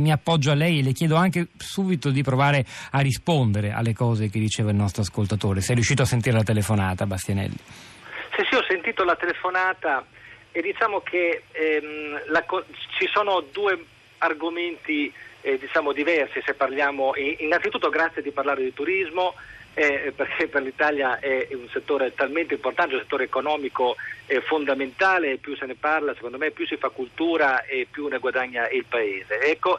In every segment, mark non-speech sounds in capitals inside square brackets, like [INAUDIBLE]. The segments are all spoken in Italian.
Mi appoggio a lei e le chiedo anche subito di provare a rispondere alle cose che diceva il nostro ascoltatore. Se è riuscito a sentire la telefonata, Bastianelli. Sì, sì, ho sentito la telefonata e diciamo che ehm, la, ci sono due argomenti eh, diciamo, diversi se parliamo. Innanzitutto grazie di parlare di turismo eh, perché per l'Italia è un settore talmente importante, un settore economico eh, fondamentale, più se ne parla, secondo me più si fa cultura e più ne guadagna il Paese. Ecco,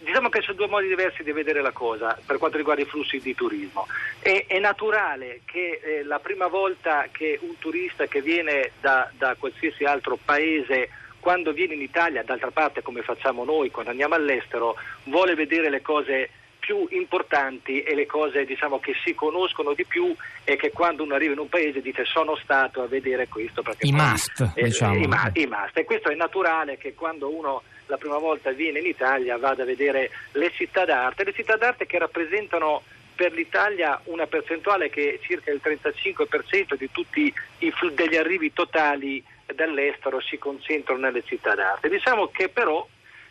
diciamo che sono due modi diversi di vedere la cosa per quanto riguarda i flussi di turismo. E, è naturale che eh, la prima volta che un turista che viene da, da qualsiasi altro paese quando viene in Italia, d'altra parte come facciamo noi quando andiamo all'estero, vuole vedere le cose più importanti e le cose diciamo, che si conoscono di più e che quando uno arriva in un paese dice sono stato a vedere questo. I must, eh, diciamo. I, ma, I must. E questo è naturale che quando uno la prima volta viene in Italia vada a vedere le città d'arte, le città d'arte che rappresentano per l'Italia una percentuale che è circa il 35% di tutti i degli arrivi totali dall'estero si concentrano nelle città d'arte. Diciamo che però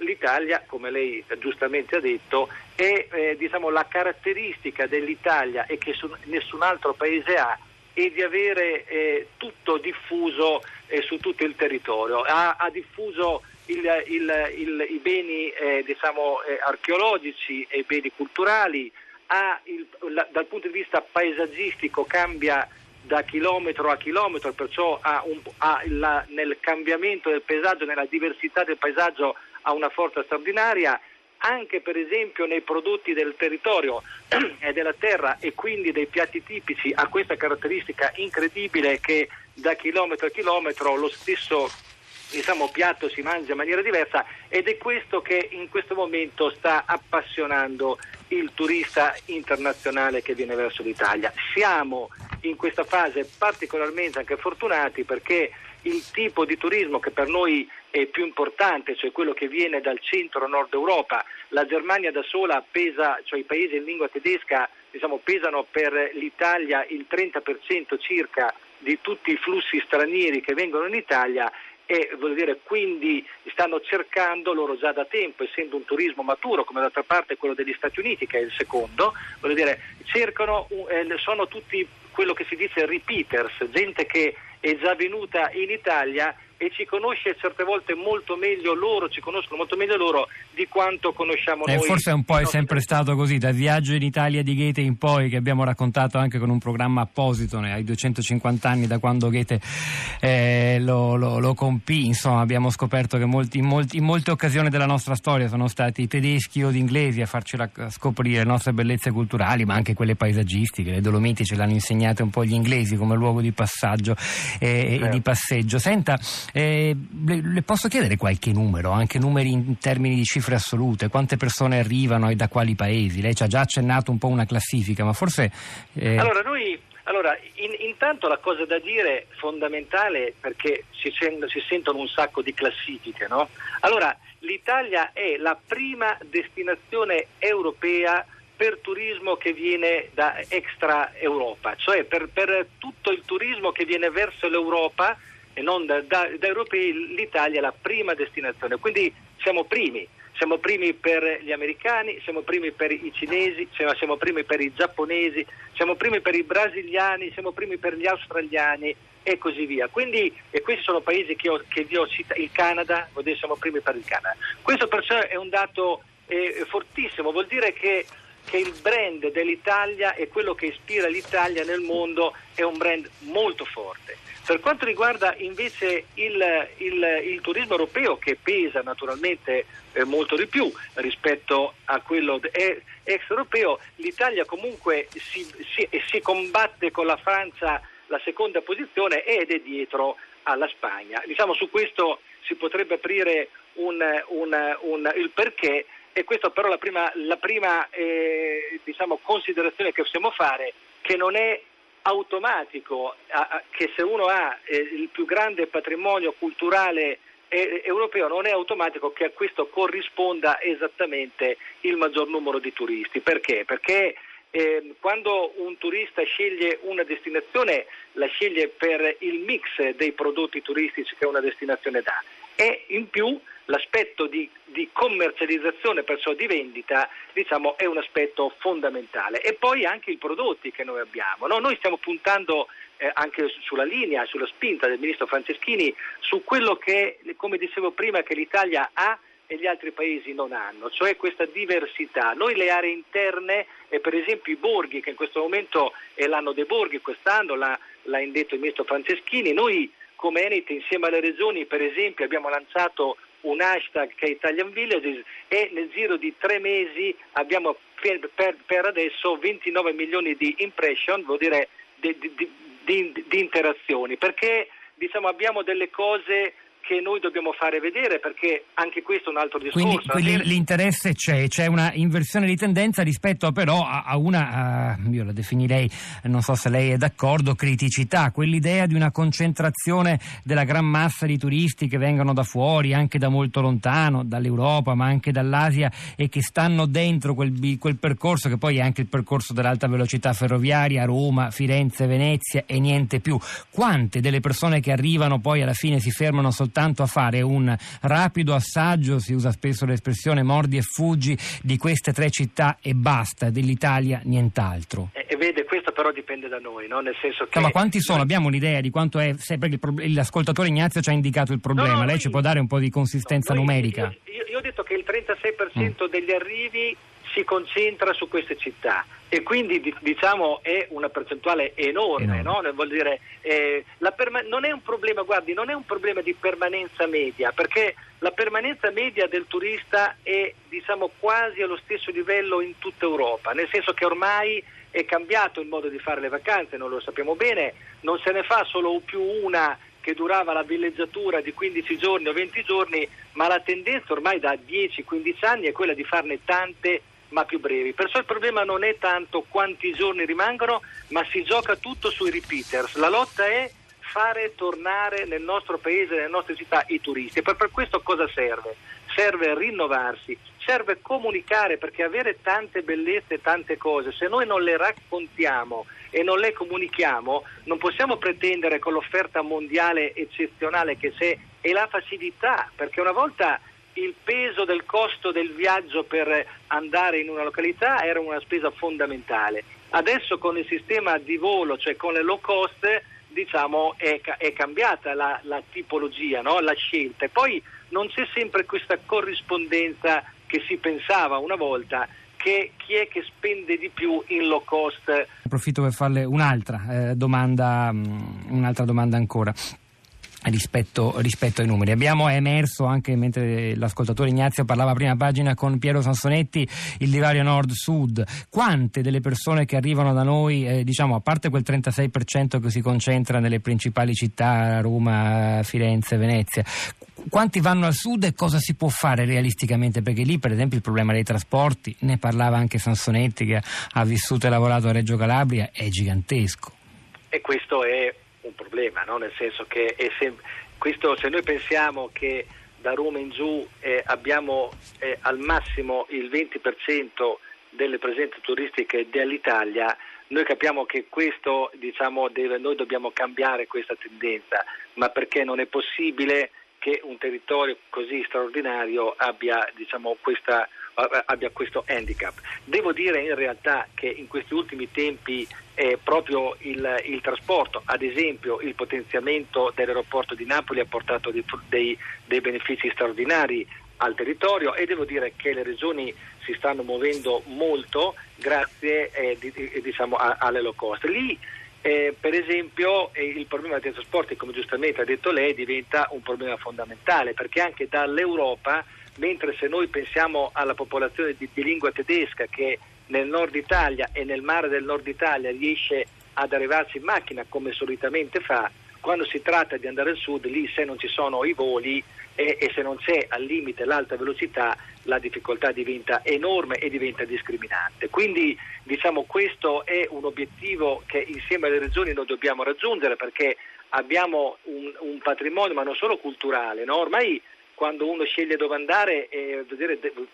l'Italia, come lei giustamente ha detto, è eh, diciamo, la caratteristica dell'Italia e che su, nessun altro paese ha è di avere eh, tutto diffuso eh, su tutto il territorio. Ha, ha diffuso il, il, il, i beni eh, diciamo, eh, archeologici e i beni culturali, la, dal punto di vista paesaggistico cambia da chilometro a chilometro, perciò ha un, ha la, nel cambiamento del paesaggio, nella diversità del paesaggio ha una forza straordinaria anche per esempio nei prodotti del territorio [CLEARS THROAT] e della terra e quindi dei piatti tipici ha questa caratteristica incredibile che da chilometro a chilometro lo stesso diciamo, piatto si mangia in maniera diversa ed è questo che in questo momento sta appassionando il turista internazionale che viene verso l'Italia. Siamo in questa fase particolarmente anche fortunati perché il tipo di turismo che per noi è più importante, cioè quello che viene dal centro-nord Europa, la Germania da sola pesa, cioè i paesi in lingua tedesca diciamo, pesano per l'Italia il 30% circa di tutti i flussi stranieri che vengono in Italia e dire, quindi stanno cercando loro già da tempo, essendo un turismo maturo come d'altra parte quello degli Stati Uniti che è il secondo, dire, cercano, eh, sono tutti quello che si dice repeaters, gente che è già venuta in Italia e ci conosce certe volte molto meglio loro, ci conoscono molto meglio loro di quanto conosciamo eh, noi. Forse un po' è sempre stato così, dal viaggio in Italia di Goethe in poi, che abbiamo raccontato anche con un programma apposito ai 250 anni da quando Goethe eh, lo, lo, lo, compì, insomma abbiamo scoperto che molti, in, molti, in, molte occasioni della nostra storia sono stati tedeschi o inglesi a farci scoprire le nostre bellezze culturali, ma anche quelle paesaggistiche, le Dolomiti ce l'hanno insegnate un po' gli inglesi come luogo di passaggio eh, e di certo. passeggio. Senta, eh, le, le, posso chiedere qualche numero, anche numeri in termini di cifre assolute? Quante persone arrivano e da quali paesi? Lei ci ha già accennato un po' una classifica, ma forse... Eh... Allora, noi allora, in, intanto la cosa da dire fondamentale perché si, si, sentono un sacco di classifiche, no? Allora, l'Italia è la prima destinazione europea per turismo che viene da extra Europa, cioè per, per tutto il turismo che viene verso l'Europa e non da, da, da europei, l'Italia è la prima destinazione, quindi siamo primi. Siamo primi per gli americani, siamo primi per i cinesi, siamo primi per i giapponesi, siamo primi per i brasiliani, siamo primi per gli australiani e così via. Quindi, e questi sono paesi che, ho, che vi ho citato, il Canada, siamo primi per il Canada. Questo perciò è un dato eh, fortissimo, vuol dire che, che il brand dell'Italia e quello che ispira l'Italia nel mondo è un brand molto forte. Per quanto riguarda invece il, il, il turismo europeo, che pesa naturalmente eh, molto di più rispetto a quello extraeuropeo, l'Italia comunque si, si, si combatte con la Francia la seconda posizione ed è dietro alla Spagna. Diciamo, su questo si potrebbe aprire un, un, un, il perché e questa però la prima, la prima eh, diciamo, considerazione che possiamo fare che non è automatico che se uno ha eh, il più grande patrimonio culturale eh, europeo non è automatico che a questo corrisponda esattamente il maggior numero di turisti. Perché? Perché eh, quando un turista sceglie una destinazione la sceglie per il mix dei prodotti turistici che una destinazione dà e in più l'aspetto di, di, commercializzazione, perciò di vendita, diciamo, è un aspetto fondamentale. E poi anche i prodotti che noi abbiamo. No? Noi stiamo puntando eh, anche sulla linea, sulla spinta del ministro Franceschini, su quello che, come dicevo prima, che l'Italia ha e gli altri paesi non hanno, cioè questa diversità. Noi le aree interne, e per esempio i borghi, che in questo momento è l'anno dei borghi, quest'anno l'ha, l'ha indetto il ministro Franceschini, noi come Enit insieme alle regioni per esempio abbiamo lanciato un hashtag che è Italian Villages e nel giro di tre mesi abbiamo per, per, adesso 29 milioni di impression, vuol dire di, di, di, di interazioni, perché diciamo, abbiamo delle cose che noi dobbiamo fare vedere perché anche questo è un altro discorso. Quindi, quindi l'interesse c'è, c'è una inversione di tendenza rispetto però a, a una, uh, io la definirei, non so se lei è d'accordo, criticità, quell'idea di una concentrazione della gran massa di turisti che vengono da fuori, anche da molto lontano, dall'Europa ma anche dall'Asia e che stanno dentro quel, quel percorso che poi è anche il percorso dell'alta velocità ferroviaria, Roma, Firenze, Venezia e niente più. Quante delle persone che arrivano poi alla fine si fermano soltanto soltanto a fare un rapido assaggio, si usa spesso l'espressione mordi e fuggi, di queste tre città e basta, dell'Italia nient'altro. E, e vede, questo però dipende da noi, no? nel senso che... No, ma quanti sono? Abbiamo un'idea di quanto è, perché l'ascoltatore Ignazio ci ha indicato il problema, no, no, lei ci può dare un po' di consistenza noi, numerica? Io, io, ho detto che il 36% mm. degli arrivi si concentra su queste città e quindi diciamo è una percentuale enorme, enorme. No? Dire, eh, perma- non è un problema, guardi, non è un problema di permanenza media, perché la permanenza media del turista è diciamo quasi allo stesso livello in tutta Europa, nel senso che ormai è cambiato il modo di fare le vacanze, non lo sappiamo bene, non se ne fa solo più una che durava la villeggiatura di 15 giorni o 20 giorni, ma la tendenza ormai da 10-15 anni è quella di farne tante ma più brevi. Perciò il problema non è tanto quanti giorni rimangono, ma si gioca tutto sui repeaters. La lotta è fare tornare nel nostro paese, nelle nostre città i turisti. E per, per questo cosa serve? Serve rinnovarsi, serve comunicare perché avere tante bellezze tante cose, se noi non le raccontiamo e non le comunichiamo, non possiamo pretendere con l'offerta mondiale eccezionale che c'è e la facilità, perché una volta il peso del costo del viaggio per andare in una località era una spesa fondamentale. Adesso con il sistema di volo, cioè con le low cost, diciamo, è, è cambiata la, la tipologia, no? la scelta. E poi non c'è sempre questa corrispondenza che si pensava una volta che chi è che spende di più in low cost. Approfitto per farle un'altra, eh, domanda, mm, un'altra domanda ancora. Rispetto, rispetto, ai numeri. Abbiamo emerso anche mentre l'ascoltatore Ignazio parlava a prima pagina con Piero Sansonetti il divario nord-sud. Quante delle persone che arrivano da noi, eh, diciamo a parte quel 36% che si concentra nelle principali città, Roma, Firenze, Venezia, quanti vanno al sud e cosa si può fare realisticamente? Perché lì, per esempio, il problema dei trasporti, ne parlava anche Sansonetti che ha vissuto e lavorato a Reggio Calabria, è gigantesco. E questo è un problema, no? nel senso che sem- questo, se noi pensiamo che da Roma in giù eh, abbiamo eh, al massimo il 20% delle presenze turistiche dell'Italia, noi capiamo che questo, diciamo, deve, noi dobbiamo cambiare questa tendenza, ma perché non è possibile che un territorio così straordinario abbia, diciamo, questa, abbia questo handicap. Devo dire in realtà che in questi ultimi tempi eh, proprio il, il, trasporto, ad esempio il potenziamento dell'aeroporto di Napoli ha portato dei, dei, dei benefici straordinari al territorio e devo dire che le regioni si stanno muovendo molto grazie eh, di, diciamo, a, alle low cost. Lì eh, per esempio eh, il problema dei trasporti, come giustamente ha detto lei, diventa un problema fondamentale perché anche dall'Europa, mentre se noi pensiamo alla popolazione di, di lingua tedesca che nel nord Italia e nel mare del nord Italia riesce ad arrivarci in macchina come solitamente fa, quando si tratta di andare al sud, lì se non ci sono i voli e, e, se non c'è al limite l'alta velocità, la difficoltà diventa enorme e diventa discriminante. Quindi diciamo questo è un obiettivo che insieme alle regioni noi dobbiamo raggiungere perché abbiamo un, un patrimonio ma non solo culturale, no? ormai quando uno sceglie dove andare, eh,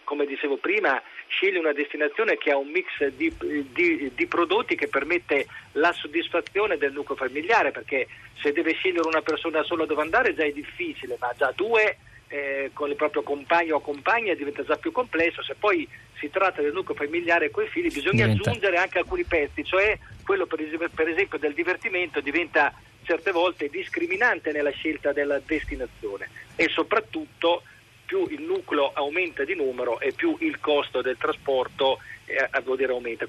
come dicevo prima, sceglie una destinazione che ha un mix di, di, di, prodotti che permette la soddisfazione del nucleo familiare, perché se deve scegliere una persona sola dove andare già è difficile, ma già due eh, con il proprio compagno o compagna diventa già più complesso, se poi si tratta del nucleo familiare con i figli bisogna diventa... aggiungere anche alcuni pezzi, cioè quello per esempio del divertimento diventa certe volte discriminante nella scelta della destinazione e soprattutto più il nucleo aumenta di numero e più il costo del trasporto eh, aumenta.